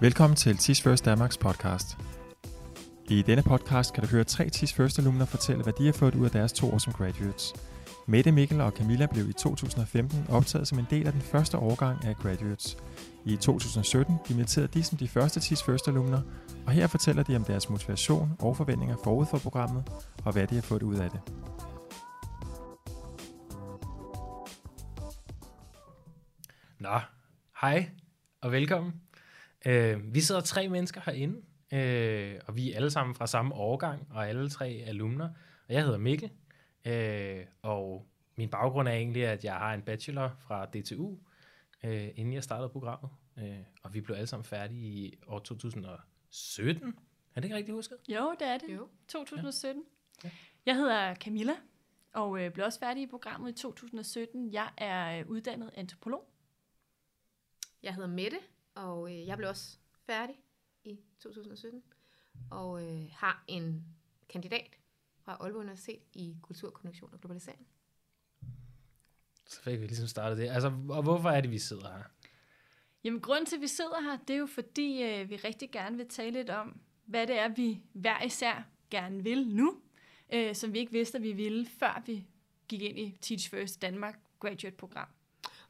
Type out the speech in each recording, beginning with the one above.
Velkommen til Tis First Danmarks podcast. I denne podcast kan du høre tre Tis First alumner fortælle, hvad de har fået ud af deres to år som graduates. Mette, Mikkel og Camilla blev i 2015 optaget som en del af den første årgang af graduates. I 2017 dimitterede de som de første Tis First alumner, og her fortæller de om deres motivation og forventninger forud for programmet, og hvad de har fået ud af det. Nå, hej og velkommen. Øh, vi sidder tre mennesker herinde, øh, og vi er alle sammen fra samme årgang, og alle tre alumner. Og jeg hedder Mikkel, øh, og min baggrund er egentlig, at jeg har en bachelor fra DTU, øh, inden jeg startede programmet. Øh, og vi blev alle sammen færdige i år 2017. Er det ikke rigtigt husket? Jo, det er det. Jo. 2017. Ja. Jeg hedder Camilla, og øh, blev også færdig i programmet i 2017. Jeg er øh, uddannet antropolog. Jeg hedder Mette, og øh, jeg blev også færdig i 2017, og øh, har en kandidat fra Aalborg Universitet i Kultur, og Globalisering. Så fik vi ligesom startet det. Altså, og hvorfor er det, vi sidder her? Jamen, grunden til, at vi sidder her, det er jo fordi, øh, vi rigtig gerne vil tale lidt om, hvad det er, vi hver især gerne vil nu, øh, som vi ikke vidste, at vi ville, før vi gik ind i Teach First Danmark Graduate-program.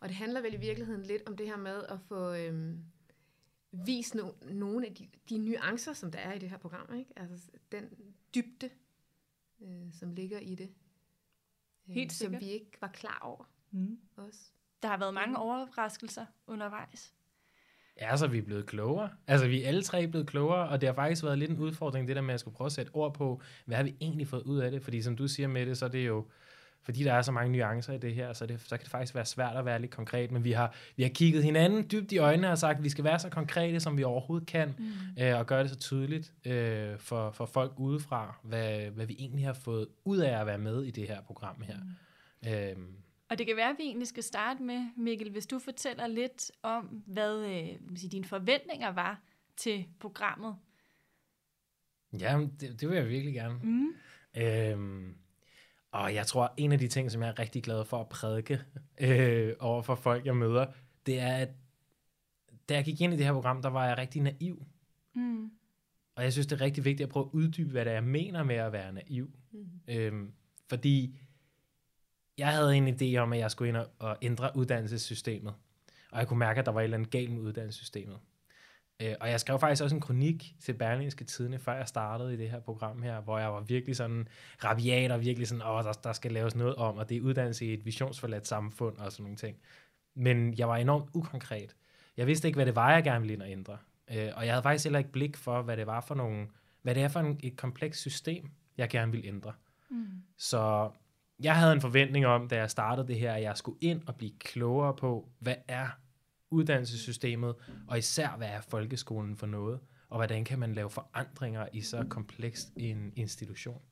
Og det handler vel i virkeligheden lidt om det her med at få øhm, vist no- nogle af de, de nuancer, som der er i det her program. Ikke? Altså den dybde, øh, som ligger i det. Øh, Helt Som sikkert. vi ikke var klar over Mm. også. Der har været mange overraskelser undervejs. Ja, altså, vi er blevet klogere. Altså, vi er alle tre blevet klogere, og det har faktisk været lidt en udfordring, det der med, at jeg skulle prøve at sætte ord på, hvad har vi egentlig fået ud af det? Fordi som du siger med det, så er det jo, fordi der er så mange nuancer i det her, så, det, så kan det faktisk være svært at være lidt konkret, men vi har, vi har kigget hinanden dybt i øjnene og sagt, at vi skal være så konkrete, som vi overhovedet kan, Mm. øh, og gøre det så tydeligt øh, for, for folk udefra, hvad, hvad vi egentlig har fået ud af at være med i det her program her. Mm. Øhm, Og det kan være, at vi egentlig skal starte med, Mikkel, hvis du fortæller lidt om, hvad øh, sige, dine forventninger var til programmet. ja, det, det vil jeg virkelig gerne. Mm. Øhm, og jeg tror, en af de ting, som jeg er rigtig glad for at prædike øh, over for folk, jeg møder, det er, at da jeg gik ind i det her program, der var jeg rigtig naiv. Mm. Og jeg synes, det er rigtig vigtigt at prøve at uddybe, hvad det er, jeg mener med at være naiv. Mm. Øhm, fordi jeg havde en idé om, at jeg skulle ind og, og ændre uddannelsessystemet. Og jeg kunne mærke, at der var et eller andet galt med uddannelsessystemet. Øh, og jeg skrev faktisk også en kronik til Berlingske Tidene, før jeg startede i det her program her, hvor jeg var virkelig sådan rabiat og virkelig sådan, åh, der, der skal laves noget om, og det er uddannelse i et visionsforladt samfund og sådan nogle ting. Men jeg var enormt ukonkret. Jeg vidste ikke, hvad det var, jeg gerne ville ind og ændre. Øh, og jeg havde faktisk heller ikke blik for, hvad det var for nogle, hvad det er for en, et komplekst system, jeg gerne ville ændre. Mm. Så jeg havde en forventning om, da jeg startede det her, at jeg skulle ind og blive klogere på, hvad er uddannelsessystemet, og især, hvad er folkeskolen for noget, og hvordan kan man lave forandringer i så komplekst en institution.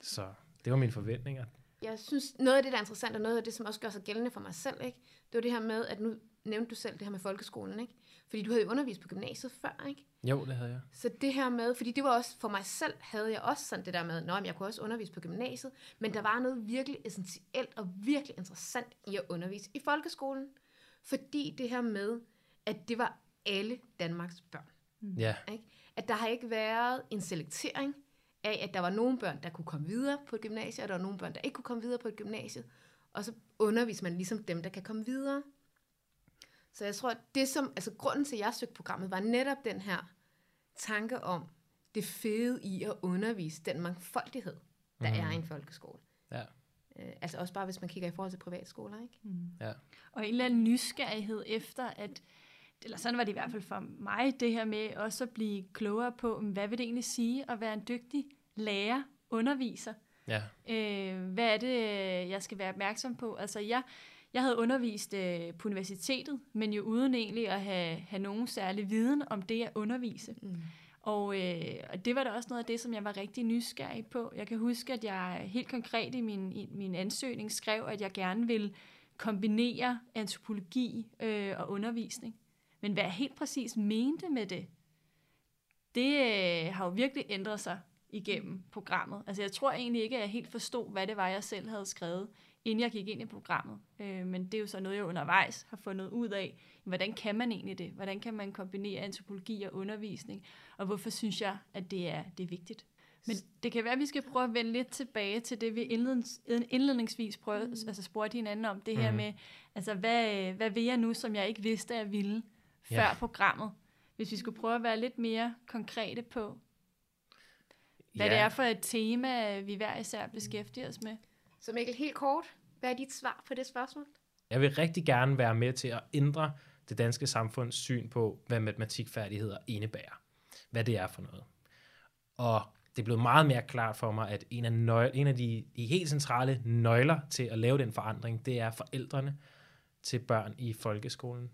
Så det var mine forventninger. Jeg synes, noget af det, der er interessant, og noget af det, som også gør sig gældende for mig selv, ikke? det var det her med, at nu nævnte du selv det her med folkeskolen, ikke? fordi du havde jo undervist på gymnasiet før, ikke? Jo, det havde jeg. Så det her med, fordi det var også, for mig selv havde jeg også sådan det der med, at jeg kunne også undervise på gymnasiet, men der var noget virkelig essentielt og virkelig interessant i at undervise i folkeskolen. Fordi det her med, at det var alle Danmarks børn. Ja, Ikke? At der har ikke været en selektering af, at der var nogle børn, der kunne komme videre på et gymnasie, og der var nogle børn, der ikke kunne komme videre på et gymnasie. Og så underviser man ligesom dem, der kan komme videre. Så jeg tror, at det som, altså grunden til, at jeg søgte programmet, var netop den her tanke om det fede i at undervise den mangfoldighed, der mm. er i en folkeskole. Ja. Øh, altså også bare, hvis man kigger i forhold til privatskoler, ikke? Mm. Ja. Og en eller anden nysgerrighed efter, at, eller sådan var det i hvert fald for mig, det her med også at blive klogere på, hvad vil det egentlig sige at være en dygtig lærer, underviser? ja, Øh, hvad er det, jeg skal være opmærksom på? Altså, jeg, jeg havde undervist øh, på universitetet, men jo uden egentlig at have, have nogen særlig viden om det at undervise. Mm. Og, øh, og det var da også noget af det, som jeg var rigtig nysgerrig på. Jeg kan huske, at jeg helt konkret i min, i min ansøgning skrev, at jeg gerne ville kombinere antropologi øh, og undervisning. Men hvad jeg helt præcis mente med det, det øh, har jo virkelig ændret sig igennem programmet. Altså jeg tror egentlig ikke, at jeg helt forstod, hvad det var, jeg selv havde skrevet inden jeg gik ind i programmet. Øh, men det er jo så noget, jeg undervejs har fundet ud af. Hvordan kan man egentlig det? Hvordan kan man kombinere antropologi og undervisning? Og hvorfor synes jeg, at det er, det er vigtigt? Men det kan være, at vi skal prøve at vende lidt tilbage til det, vi indlednings, indledningsvis prøvede, mm. altså spurgte hinanden om. Det her mm. med, altså hvad, hvad vil jeg nu, som jeg ikke vidste, at jeg ville før ja. programmet? Hvis vi skulle prøve at være lidt mere konkrete på, hvad ja. det er for et tema, vi hver især beskæftiger os med. Så Mikkel, helt kort, hvad er dit svar på det spørgsmål? Jeg vil rigtig gerne være med til at ændre det danske samfunds syn på, hvad matematikfærdigheder indebærer. Hvad det er for noget. Og det er blevet meget mere klart for mig, at en af, nøg- en af de, de helt centrale nøgler til at lave den forandring, det er forældrene til børn i folkeskolen.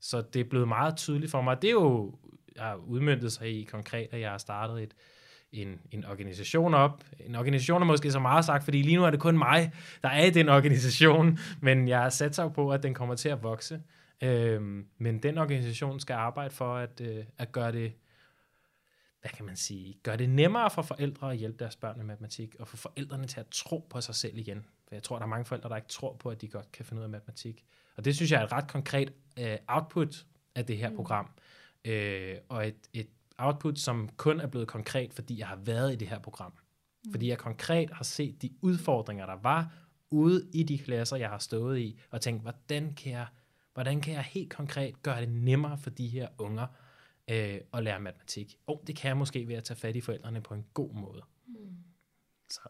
Så det er blevet meget tydeligt for mig. Det er jo jeg har udmyndtet sig i konkret, at jeg har startet et, en, en organisation op. En organisation er måske så meget sagt, fordi lige nu er det kun mig, der er i den organisation, men jeg har sat sig på, at den kommer til at vokse. Øhm, men den organisation skal arbejde for at, øh, at gøre det hvad kan man sige, gøre det nemmere for forældre at hjælpe deres børn med matematik, og få forældrene til at tro på sig selv igen. For jeg tror, der er mange forældre, der ikke tror på, at de godt kan finde ud af matematik. Og det synes jeg er et ret konkret uh, output af det her mm. program. Uh, og et, et output, som kun er blevet konkret, fordi jeg har været i det her program. Mm. Fordi jeg konkret har set de udfordringer, der var ude i de klasser, jeg har stået i, og tænkt, hvordan kan jeg, hvordan kan jeg helt konkret gøre det nemmere for de her unger øh, at lære matematik? Og oh, det kan jeg måske ved at tage fat i forældrene på en god måde. Mm. Så,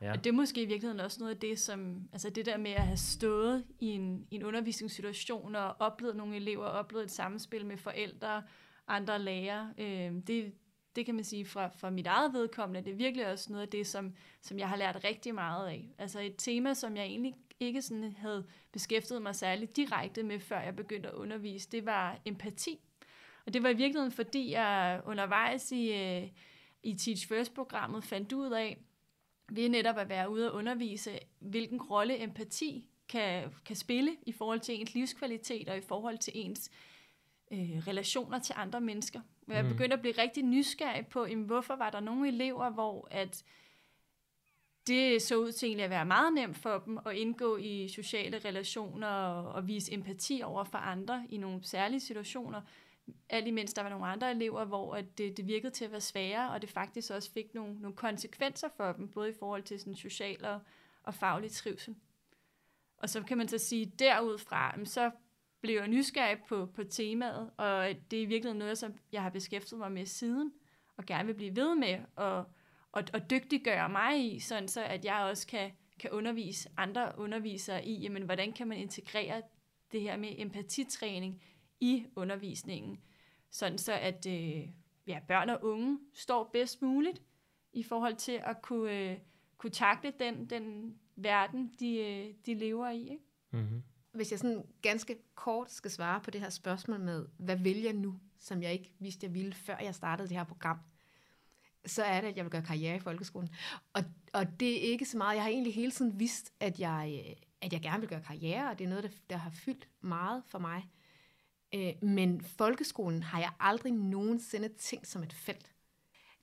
ja. Og det er måske i virkeligheden også noget af det, som, altså det der med at have stået i en, i en undervisningssituation og oplevet nogle elever, oplevet et samspil med forældre, andre lærer. Øh, det, det kan man sige fra, fra mit eget vedkommende, det er virkelig også noget af det, som, som jeg har lært rigtig meget af. Altså et tema, som jeg egentlig ikke sådan havde beskæftiget mig særligt direkte med, før jeg begyndte at undervise, det var empati. Og det var i virkeligheden, fordi jeg undervejs i, øh, i Teach First-programmet fandt ud af, ved netop at være ude og undervise, hvilken rolle empati kan, kan spille i forhold til ens livskvalitet og i forhold til ens øh, relationer til andre mennesker. Jeg mm. begyndte at blive rigtig nysgerrig på, jamen, hvorfor var der nogle elever, hvor at det så ud til egentlig at være meget nemt for dem at indgå i sociale relationer og, og vise empati over for andre i nogle særlige situationer. Alt imens der var nogle andre elever, hvor at det, det virkede til at være sværere, og det faktisk også fik nogle, nogle konsekvenser for dem, både i forhold til sådan social og, og faglig trivsel. Og så kan man så sige, derudfra, så blev jeg nysgerrig på, på temaet, og det er virkelig noget, som jeg har beskæftiget mig med siden, og gerne vil blive ved med at, at, at dygtiggøre mig i, sådan så at jeg også kan, kan undervise andre undervisere i, jamen, hvordan kan man integrere det her med empatitræning i undervisningen, sådan så at øh, ja, børn og unge står bedst muligt i forhold til at kunne, øh, kunne takle den, den verden, de, øh, de lever i. Ikke? Mm-hmm hvis jeg sådan ganske kort skal svare på det her spørgsmål med, hvad vil jeg nu, som jeg ikke vidste, jeg ville, før jeg startede det her program, så er det, at jeg vil gøre karriere i folkeskolen. Og, og det er ikke så meget. Jeg har egentlig hele tiden vidst, at jeg, øh, at jeg gerne vil gøre karriere, og det er noget, der, der har fyldt meget for mig. Øh, men folkeskolen har jeg aldrig nogensinde tænkt som et felt.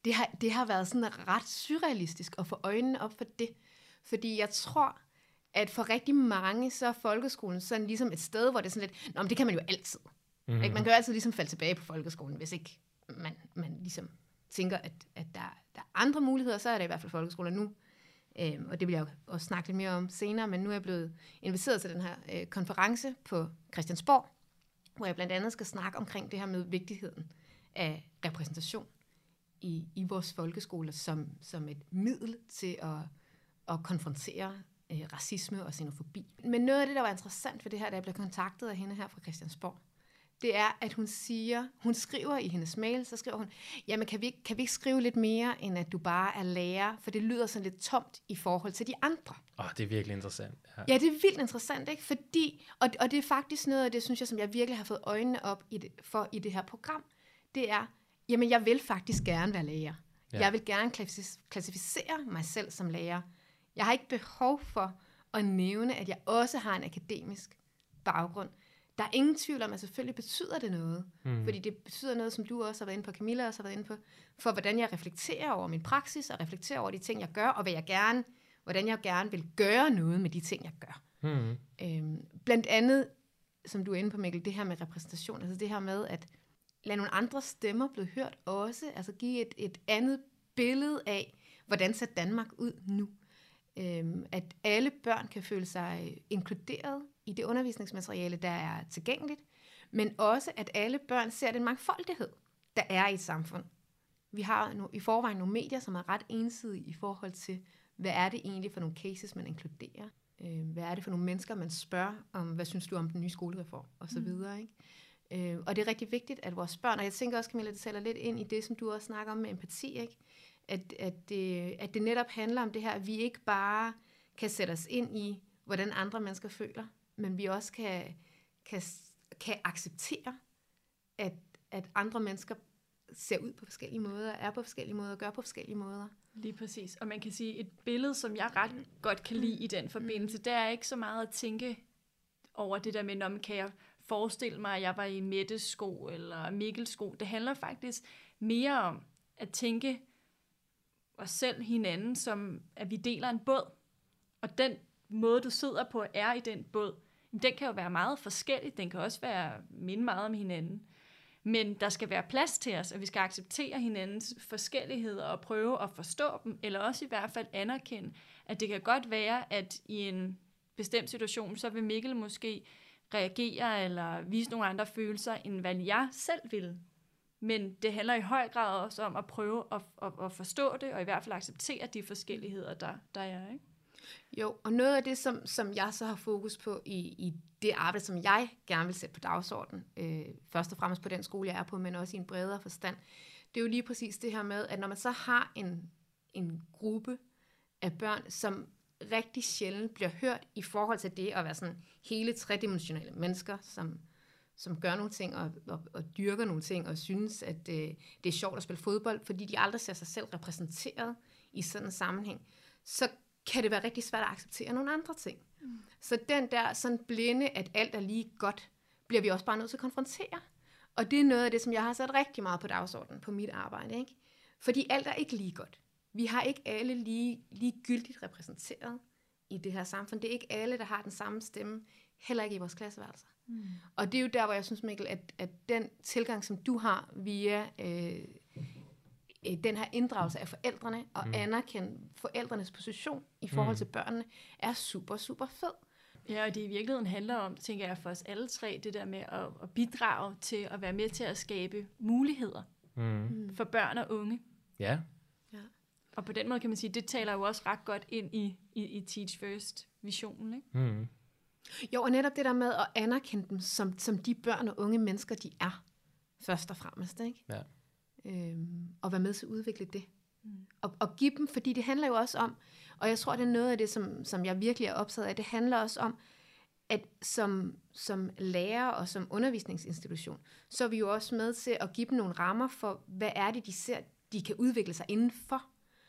Det har, det har været sådan ret surrealistisk at få øjnene op for det. Fordi jeg tror, at for rigtig mange, så er folkeskolen sådan ligesom et sted, hvor det er sådan lidt, nå, men det kan man jo altid. Mm-hmm. Ikke? Man kan jo altid ligesom falde tilbage på folkeskolen, hvis ikke man, man ligesom tænker, at, at der, der er andre muligheder, så er det i hvert fald folkeskolen nu. Øhm, og det vil jeg jo også snakke lidt mere om senere, men nu er jeg blevet inviteret til den her øh, konference på Christiansborg, hvor jeg blandt andet skal snakke omkring det her med vigtigheden af repræsentation i, i vores folkeskoler som, som et middel til at, at konfrontere øh, racisme og xenofobi. Men noget af det, der var interessant ved det her, da jeg blev kontaktet af hende her fra Christiansborg, det er, at hun siger, hun skriver i hendes mail, så skriver hun, jamen kan vi, kan vi ikke skrive lidt mere, end at du bare er lærer, for det lyder sådan lidt tomt i forhold til de andre. Åh, oh, det er virkelig interessant. Ja. ja, det er vildt interessant, ikke? Fordi, og, og det er faktisk noget af det, synes jeg, som jeg virkelig har fået øjnene op i det, for i det her program, det er, jamen jeg vil faktisk gerne være lærer. Ja. Jeg vil gerne klassificere mig selv som lærer. Jeg har ikke behov for at nævne, at jeg også har en akademisk baggrund. Der er ingen tvivl om, at selvfølgelig betyder det noget. Mm. Fordi det betyder noget, som du også har været inde på, Camilla også har været inde på, for hvordan jeg reflekterer over min praksis, og reflekterer over de ting, jeg gør, og hvad jeg gerne hvordan jeg gerne vil gøre noget med de ting, jeg gør. Mm. Øhm, blandt andet, som du er inde på, Mikkel, det her med repræsentation, altså det her med at lade nogle andre stemmer blive hørt også, altså give et, et andet billede af, hvordan ser Danmark ud nu. Øhm, at alle børn kan føle sig inkluderet i det undervisningsmateriale, der er tilgængeligt, men også at alle børn ser den mangfoldighed, der er i et samfund. Vi har nu, i forvejen nogle medier, som er ret ensidige i forhold til, hvad er det egentlig for nogle cases, man inkluderer. Øh, hvad er det for nogle mennesker, man spørger om, hvad synes du om den nye skolereform, og så mm. videre. Ikke? Øh, og det er rigtig vigtigt, at vores børn, og jeg tænker også, Camilla, det taler lidt ind i det, som du også snakker om med empati, ikke? At, at, det, at det netop handler om det her, at vi ikke bare kan sætte os ind i, hvordan andre mennesker føler, men vi også kan, kan, kan acceptere, at, at andre mennesker ser ud på forskellige måder, er på forskellige måder, gør på forskellige måder. Lige præcis. Og man kan sige, et billede, som jeg ret godt kan lide i den forbindelse, det er ikke så meget at tænke over det der med, man kan jeg forestille mig, at jeg var i Mettes sko eller Mikkels sko. Det handler faktisk mere om at tænke os selv hinanden, som at vi deler en båd. Og den måde, du sidder på, er i den båd. Den kan jo være meget forskellig. Den kan også være minde meget om hinanden. Men der skal være plads til os, og vi skal acceptere hinandens forskelligheder og prøve at forstå dem, eller også i hvert fald anerkende, at det kan godt være, at i en bestemt situation, så vil Mikkel måske reagere eller vise nogle andre følelser, end hvad jeg selv vil. Men det handler i høj grad også om at prøve at, at, at forstå det, og i hvert fald acceptere de forskelligheder, der, der er. Ikke? Jo, og noget af det, som, som jeg så har fokus på i, i det arbejde, som jeg gerne vil sætte på dagsordenen, øh, først og fremmest på den skole, jeg er på, men også i en bredere forstand, det er jo lige præcis det her med, at når man så har en, en gruppe af børn, som rigtig sjældent bliver hørt i forhold til det at være sådan hele tredimensionelle mennesker, som, som gør nogle ting og, og, og dyrker nogle ting og synes, at øh, det er sjovt at spille fodbold, fordi de aldrig ser sig selv repræsenteret i sådan en sammenhæng, så kan det være rigtig svært at acceptere nogle andre ting. Mm. Så den der sådan blinde, at alt er lige godt, bliver vi også bare nødt til at konfrontere. Og det er noget af det, som jeg har sat rigtig meget på dagsordenen på mit arbejde. Ikke? Fordi alt er ikke lige godt. Vi har ikke alle lige, ligegyldigt repræsenteret i det her samfund. Det er ikke alle, der har den samme stemme, heller ikke i vores klasseværelser. Mm. Og det er jo der, hvor jeg synes, Mikkel, at, at den tilgang, som du har via øh, øh, den her inddragelse af forældrene og mm. anerkende forældrenes position i forhold mm. til børnene, er super, super fed. Ja, og det i virkeligheden handler om, tænker jeg, for os alle tre, det der med at, at bidrage til at være med til at skabe muligheder mm. mm. for børn og unge. Ja. ja. Og på den måde kan man sige, det taler jo også ret godt ind i, i, i Teach First-visionen, ikke? Mm. Jo, og netop det der med at anerkende dem som, som de børn og unge mennesker, de er, først og fremmest, ikke? Ja øhm, og være med til at udvikle det. Mm. Og, og give dem, fordi det handler jo også om, og jeg tror, det er noget af det, som, som jeg virkelig er optaget af, det handler også om, at som, som lærer og som undervisningsinstitution, så er vi jo også med til at give dem nogle rammer for, hvad er det, de ser, de kan udvikle sig indenfor.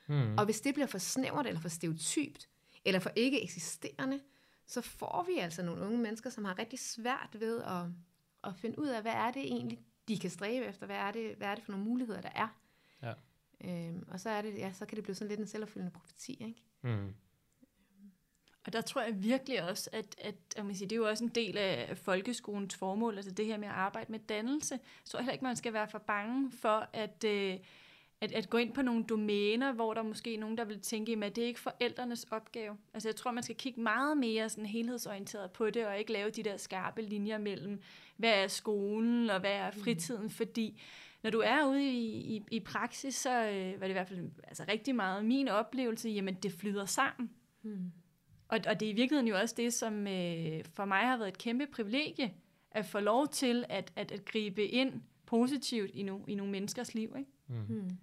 Mm. Og hvis det bliver for snævert, eller for stereotypt, eller for ikke eksisterende, så får vi altså nogle unge mennesker, som har rigtig svært ved at, at finde ud af, hvad er det egentlig, de kan stræbe efter, hvad er det, hvad er det for nogle muligheder, der er. Ja. Øhm, og så, er det, ja, så kan det blive sådan lidt en selvopfyldende profeti, ikke? Mm. Og der tror jeg virkelig også, at, at at man siger, det er jo også en del af folkeskolens formål, altså det her med at arbejde med dannelse. Så tror jeg heller ikke, man skal være for bange for at, øh, at, at gå ind på nogle domæner, hvor der måske er nogen, der vil tænke, at det er ikke forældrenes opgave. Altså jeg tror, man skal kigge meget mere sådan helhedsorienteret på det, og ikke lave de der skarpe linjer mellem, hvad er skolen, og hvad er mm. fritiden, mm. fordi når du er ude i, i, i praksis, så øh, var det i hvert fald altså, rigtig meget min oplevelse, jamen det flyder sammen. Mm. Og, og det er i virkeligheden jo også det, som øh, for mig har været et kæmpe privilegie, at få lov til at, at, at gribe ind positivt i, no, i nogle menneskers liv. Ikke? Mm. Mm.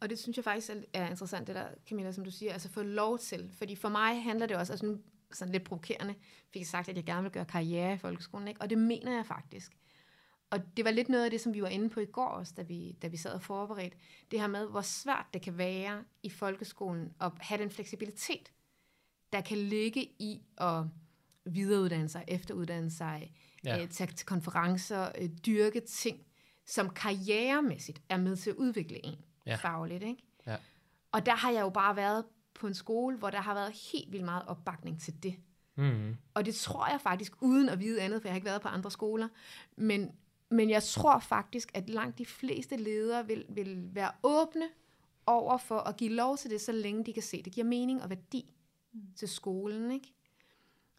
Og det synes jeg faktisk er interessant, det der, Camilla, som du siger, altså få lov til. Fordi for mig handler det også, altså nu sådan lidt provokerende, fik jeg sagt, at jeg gerne vil gøre karriere i folkeskolen, ikke? og det mener jeg faktisk. Og det var lidt noget af det, som vi var inde på i går også, da vi, da vi sad og forberedte. Det her med, hvor svært det kan være i folkeskolen at have den fleksibilitet, der kan ligge i at videreuddanne sig, efteruddanne sig, ja. øh, tage til konferencer, øh, dyrke ting, som karrieremæssigt er med til at udvikle en ja. fagligt. Ikke? Ja. Og der har jeg jo bare været på en skole, hvor der har været helt vildt meget opbakning til det. Mm. Og det tror jeg faktisk, uden at vide andet, for jeg har ikke været på andre skoler. Men, men jeg tror faktisk, at langt de fleste ledere vil, vil være åbne over for at give lov til det, så længe de kan se, det giver mening og værdi mm. til skolen. Ikke?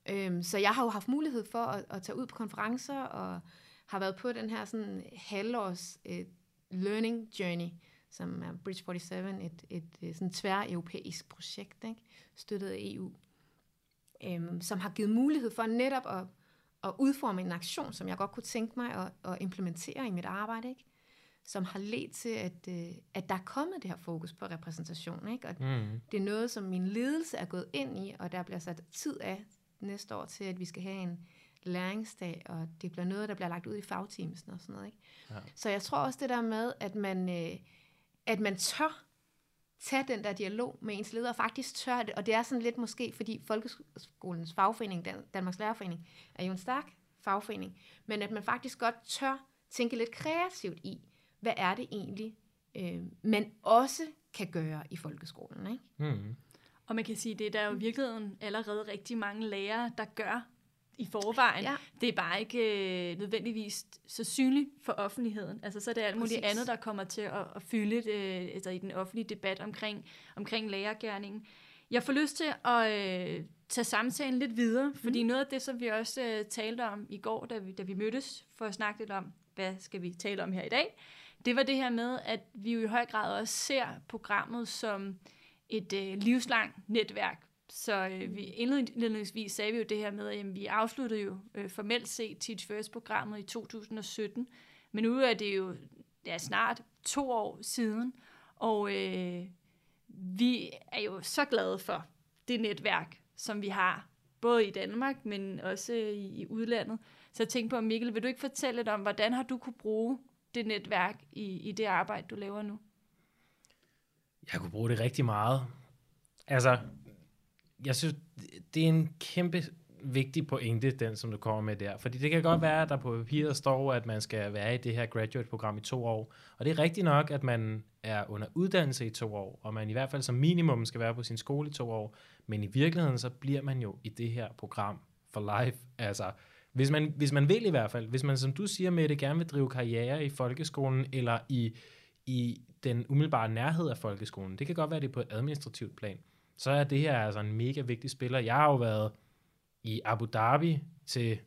Øhm, så jeg har jo haft mulighed for at, at tage ud på konferencer, og har været på den her sådan halvårs uh, learning journey, som er Bridge 47, et, et, et øh, sådan tvær-europæisk projekt, ikke? støttet af EU øhm, som har givet mulighed for netop at, at udforme en aktion, som jeg godt kunne tænke mig at, at implementere i mit arbejde, ikke? som har ledt til, at, øh, at der er kommet det her fokus på repræsentation. Ikke? Og Mm. det er noget, som min ledelse er gået ind i, og der bliver sat tid af næste år til, at vi skal have en læringsdag, og det bliver noget, der bliver lagt ud i fagteamsen og sådan noget. Ikke? Ja. Så jeg tror også det der med, at man, øh, at man tør tage den der dialog med ens leder, og faktisk tør det, og det er sådan lidt måske, fordi folkeskolens fagforening, Dan- Danmarks Lærerforening, er jo en stærk fagforening, men at man faktisk godt tør tænke lidt kreativt i, hvad er det egentlig, øh, man også kan gøre i folkeskolen, ikke? Mm. Og man kan sige, det er der jo i virkeligheden allerede rigtig mange lærere, der gør i forvejen. Ja. Det er bare ikke øh, nødvendigvis så synligt for offentligheden. Altså så er det alt muligt Præcis. andet, der kommer til at, at fylde det, altså, i den offentlige debat omkring, omkring lærergærningen. Jeg får lyst til at øh, tage samtalen lidt videre, fordi noget af det, som vi også øh, talte om i går, da vi, da vi mødtes for at snakke lidt om, hvad skal vi tale om her i dag, det var det her med, at vi jo i høj grad også ser programmet som et øh, livslangt netværk. Så øh, vi indledningsvis sagde vi jo det her med, at jamen, vi afsluttede jo øh, formelt set Teach First-programmet i 2017, men nu er det jo ja, snart to år siden, og øh, vi er jo så glade for det netværk, som vi har, både i Danmark, men også i, i udlandet. Så jeg tænkte på, Mikkel, vil du ikke fortælle lidt om, hvordan har du kunne bruge det netværk i, i det arbejde, du laver nu? Jeg kunne bruge det rigtig meget. Altså, jeg synes, det er en kæmpe vigtig pointe, den som du kommer med der. Fordi det kan godt være, at der på papiret står, at man skal være i det her graduate-program i to år. Og det er rigtigt nok, at man er under uddannelse i to år, og man i hvert fald som minimum skal være på sin skole i to år. Men i virkeligheden, så bliver man jo i det her program for life. Altså, hvis man, hvis man vil i hvert fald, hvis man, som du siger med det, gerne vil drive karriere i folkeskolen, eller i, i den umiddelbare nærhed af folkeskolen, det kan godt være, det er på et administrativt plan, så er det her altså en mega vigtig spiller. Jeg har jo været i Abu Dhabi til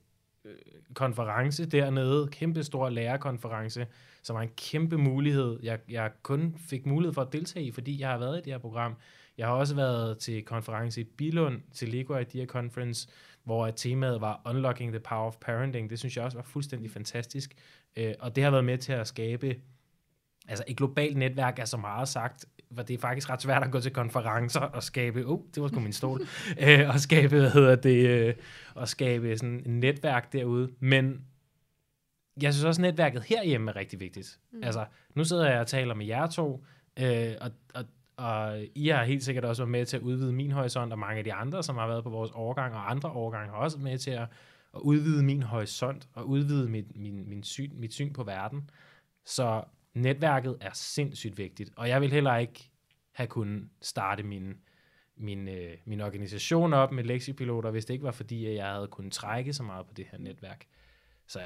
øh, konference dernede, kæmpe stor lærerkonference, som var en kæmpe mulighed, jeg, jeg kun fik mulighed for at deltage i, fordi jeg har været i det her program. Jeg har også været til konference i Bilund, til Lego Idea Conference, hvor temaet var Unlocking the Power of Parenting. Det synes jeg også var fuldstændig fantastisk. Øh, og det har været med til at skabe altså et globalt netværk er så meget sagt, for det er faktisk ret svært at gå til konferencer og skabe, oh, det var sgu min stol, øh, og skabe, hvad hedder det, øh, og skabe sådan et netværk derude. Men jeg synes også, at netværket herhjemme er rigtig vigtigt. Mm. Altså, nu sidder jeg og taler med jer to, øh, og, og, og I har helt sikkert også været med til at udvide min horisont, og mange af de andre, som har været på vores overgang, og andre overgange har også været med til at, at udvide min horisont, og udvide mit, min, min syn, mit syn på verden. Så netværket er sindssygt vigtigt, og jeg vil heller ikke have kunnet starte min, min, øh, min organisation op med lektiepiloter, hvis det ikke var fordi, at jeg havde kunnet trække så meget på det her netværk. Så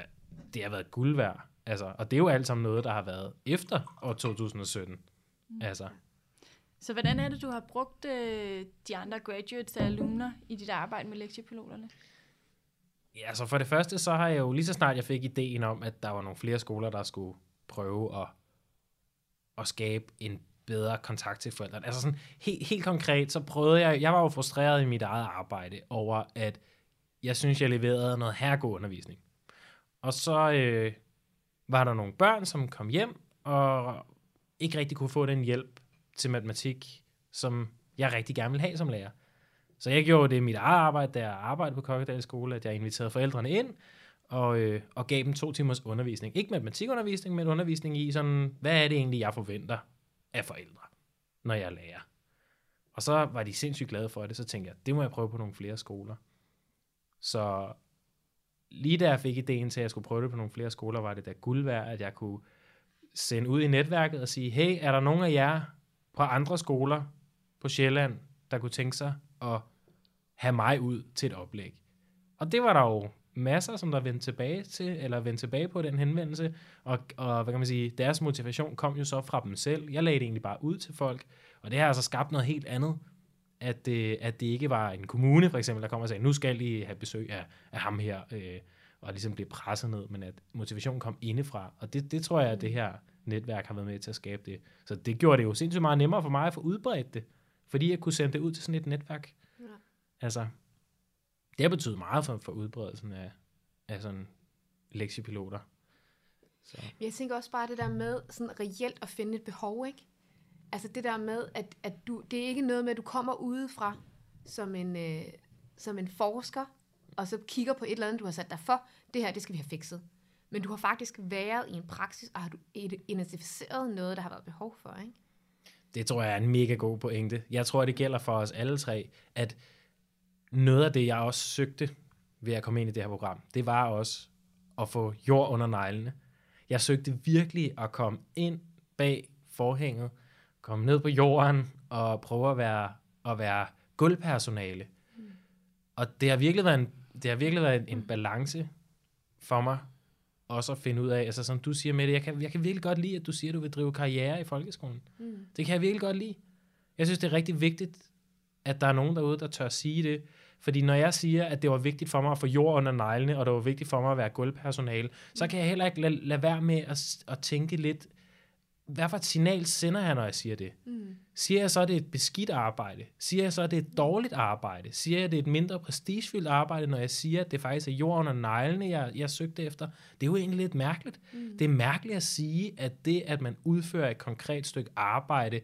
det har været guld værd. Altså, og det er jo alt sammen noget, der har været efter år 2017. Mm. Altså, Så hvordan er det, du har brugt øh, de andre graduates og alumner i dit arbejde med lektiepiloterne? Ja, så for det første, så har jeg jo lige så snart jeg fik ideen om, at der var nogle flere skoler, der skulle prøve at, at skabe en bedre kontakt til forældrene. Altså sådan helt, helt konkret, så prøvede jeg, jeg var jo frustreret i mit eget arbejde over, at jeg synes, jeg leverede noget herregod undervisning. Og så øh, var der nogle børn, som kom hjem, og ikke rigtig kunne få den hjælp til matematik, som jeg rigtig gerne ville have som lærer. Så jeg gjorde det i mit eget arbejde, da jeg arbejdede på Kokkedal Skole, at jeg inviterede forældrene ind, og, øh, og gav dem to timers undervisning. Ikke matematikundervisning, men undervisning i sådan, hvad er det egentlig, jeg forventer af forældre, når jeg lærer. Og så var de sindssygt glade for det, så tænkte jeg, det må jeg prøve på nogle flere skoler. Så lige da jeg fik ideen til, at jeg skulle prøve det på nogle flere skoler, var det da guld værd, at jeg kunne sende ud i netværket og sige, hey, er der nogen af jer på andre skoler på Sjælland, der kunne tænke sig at have mig ud til et oplæg. Og det var der jo masser, som der vendte tilbage til, eller vendte tilbage på den henvendelse, og, og hvad kan man sige, deres motivation kom jo så fra dem selv. Jeg lagde det egentlig bare ud til folk, og det har altså skabt noget helt andet, at det, at det ikke var en kommune, for eksempel, der kommer og sagde, nu skal I have besøg af, af ham her, øh, og ligesom blive presset ned, men at motivationen kom indefra. Og det, det tror jeg, at det her netværk har været med til at skabe det. Så det gjorde det jo sindssygt meget nemmere for mig at få udbredt det, fordi jeg kunne sende det ud til sådan et netværk. Ja. Altså, det har betydet meget for, for udbredelsen af, af sådan lektiepiloter. Så. Jeg tænker også bare det der med sådan reelt at finde et behov, ikke? Altså det der med, at, at du, det er ikke noget med, at du kommer udefra som en, øh, som en forsker, og så kigger på et eller andet, du har sat dig for, det her, det skal vi have fikset. Men du har faktisk været i en praksis, og har du identificeret noget, der har været behov for, ikke? Det tror jeg er en mega god pointe. Jeg tror, det gælder for os alle tre, at noget af det, jeg også søgte ved at komme ind i det her program, det var også at få jord under neglene. Jeg søgte virkelig at komme ind bag forhænget, komme ned på jorden og prøve at være, at være gulvpersonale. Mm. Og det har virkelig været en, det har virkelig været en, en balance for mig, også at finde ud af, altså som du siger med det, jeg kan, jeg kan virkelig godt lide, at du siger, at du vil drive karriere i folkeskolen. Mm. Det kan jeg virkelig godt lide. Jeg synes, det er rigtig vigtigt, at der er nogen derude, der tør sige det. Fordi når jeg siger, at det var vigtigt for mig at få jord under neglene, og det var vigtigt for mig at være gulvpersonale, så kan jeg heller ikke lade, lade være med at, at tænke lidt, hvad for et signal sender jeg, når jeg siger det? Mm. Siger jeg så, at det er et beskidt arbejde? Siger jeg så, at det er et dårligt arbejde? Siger jeg, at det er et mindre prestigefyldt arbejde, når jeg siger, at det faktisk er jord under neglene, jeg, jeg søgte efter? Det er jo egentlig lidt mærkeligt. Mm. Det er mærkeligt at sige, at det, at man udfører et konkret stykke arbejde,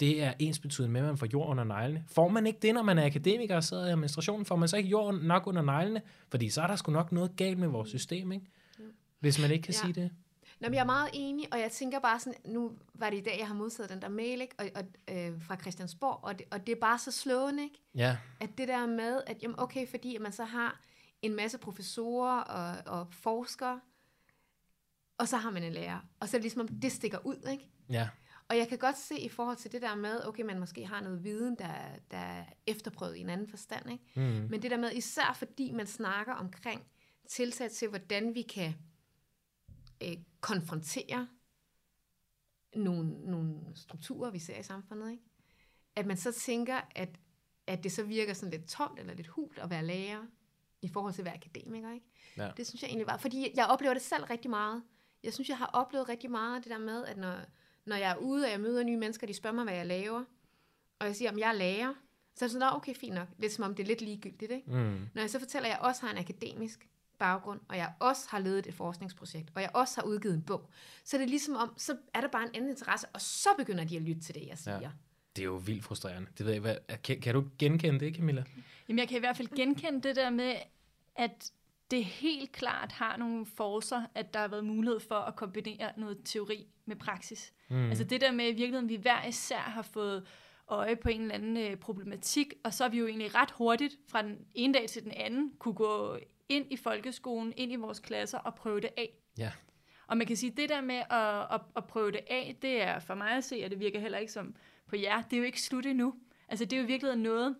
det er ens betydende med, at man får jord under neglene. Får man ikke det, når man er akademiker og sidder i administrationen? Får man så ikke jord nok under neglene? Fordi så er der sgu nok noget galt med vores system, ikke? Hvis man ikke kan ja. sige det. Nå, men jeg er meget enig, og jeg tænker bare sådan, nu var det i dag, jeg har modtaget den der mail, ikke? Og, og, øh, fra Christiansborg, og det, og det er bare så slående, ikke? Ja. At det der med, at jamen, okay, fordi at man så har en masse professorer og, og forskere, og så har man en lærer, og så er det ligesom, om det stikker ud, ikke? Ja. Og jeg kan godt se i forhold til det der med, okay, man måske har noget viden, der, der er efterprøvet i en anden forstand, ikke? Mm. Men det der med, især fordi man snakker omkring tiltag til, hvordan vi kan øh, konfrontere nogle, nogle strukturer, vi ser i samfundet, ikke? At man så tænker, at, at det så virker sådan lidt tomt eller lidt hult at være lærer i forhold til at være akademiker, ikke? Ja. Det synes jeg egentlig var, fordi jeg oplever det selv rigtig meget. Jeg synes, jeg har oplevet rigtig meget det der med, at når, når jeg er ude, og jeg møder nye mennesker, de spørger mig, hvad jeg laver, og jeg siger, om jeg er lærer, så er det sådan, okay, fint nok. Lidt som om det er lidt ligegyldigt, ikke? Mm. Når jeg så fortæller, at jeg også har en akademisk baggrund, og jeg også har ledet et forskningsprojekt, og jeg også har udgivet en bog, så er det ligesom om, så er der bare en anden interesse, og så begynder de at lytte til det, jeg siger. Ja. Det er jo vildt frustrerende. Det ved jeg, hvad, kan, kan du genkende det, Camilla? Jamen, jeg kan i hvert fald genkende det der med, at det helt klart har nogle forser, at der har været mulighed for at kombinere noget teori med praksis. Mm. Altså det der med i virkeligheden, vi hver især har fået øje på en eller anden øh, problematik, og så er vi jo egentlig ret hurtigt fra den ene dag til den anden kunne gå ind i folkeskolen, ind i vores klasser og prøve det af. Ja. Og man kan sige, at det der med at, at, at prøve det af, det er for mig at se, og det virker heller ikke som på jer, det er jo ikke slut endnu. Altså det er jo virkelig noget,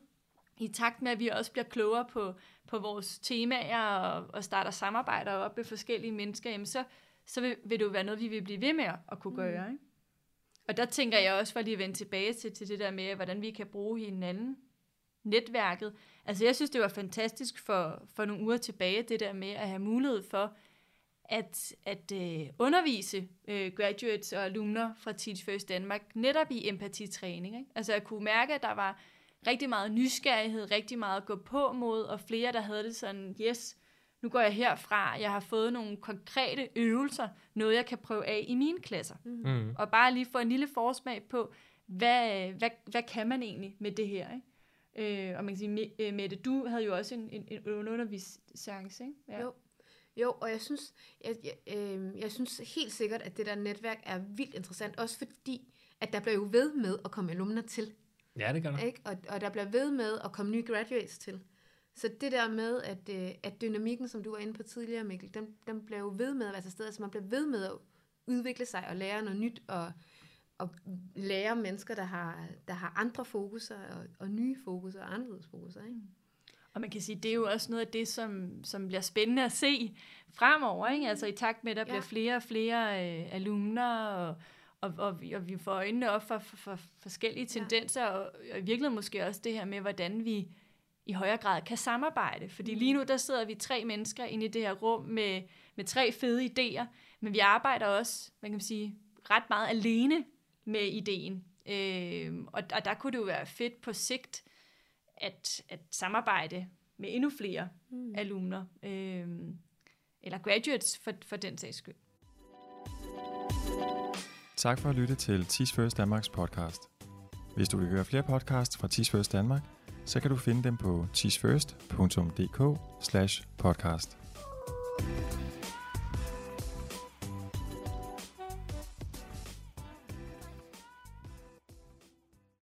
i takt med, at vi også bliver klogere på, på vores temaer og, og starter samarbejder op med forskellige mennesker, jamen så, så vil, vil det jo være noget, vi vil blive ved med at kunne gøre. Ikke? Og der tænker jeg også, for lige at vende tilbage til, til det der med, hvordan vi kan bruge hinanden, netværket. Altså jeg synes, det var fantastisk for, for nogle uger tilbage, det der med at have mulighed for at, at øh, undervise øh, graduates og alumner fra Teach First Danmark netop i empatitræning. Ikke? Altså jeg kunne mærke, at der var rigtig meget nysgerrighed, rigtig meget at gå på mod, og flere, der havde det sådan, yes, nu går jeg herfra, jeg har fået nogle konkrete øvelser, noget jeg kan prøve af i mine klasser. Mm. Og bare lige få en lille forsmag på, hvad, hvad, hvad kan man egentlig med det her, ikke? Øh, og man kan sige, øh, Mette, du havde jo også en, en, en undervisningsseance, ikke? Ja. Jo. Jo, og jeg synes, jeg, jeg, øh, jeg synes helt sikkert, at det der netværk er vildt interessant, også fordi, at der bliver jo ved med at komme alumner til. Ja, det gør der. Ikke? Og, og der bliver ved med at komme nye graduates til. Så det der med, at, øh, at dynamikken, som du var inde på tidligere, Mikkel, den, den bliver jo ved med at være til stede. Altså man bliver ved med at udvikle sig og lære noget nyt og, at lære mennesker, der har, der har andre fokuser, og, og nye fokuser, og anderledes fokuser. Ikke? Og man kan sige, det er jo også noget af det, som, som bliver spændende at se fremover. Ikke? Altså i takt med, at der ja. bliver flere og flere øh, alumner, og, og, og, vi, og vi får øjnene op for, for, for forskellige tendenser, ja. og, og i virkeligheden måske også det her med, hvordan vi i højere grad kan samarbejde. Fordi mm. lige nu, der sidder vi tre mennesker inde i det her rum med, med tre fede idéer, men vi arbejder også, man kan sige, ret meget alene med ideen. Øh, og, og der kunne det jo være fedt på sigt at, at samarbejde med endnu flere mm. alumner, øh, eller graduates for, for den sags skyld. Tak for at lytte til Tis First Danmarks podcast. Hvis du vil høre flere podcasts fra Tis First Danmark, så kan du finde dem på teachfirst.dk podcast.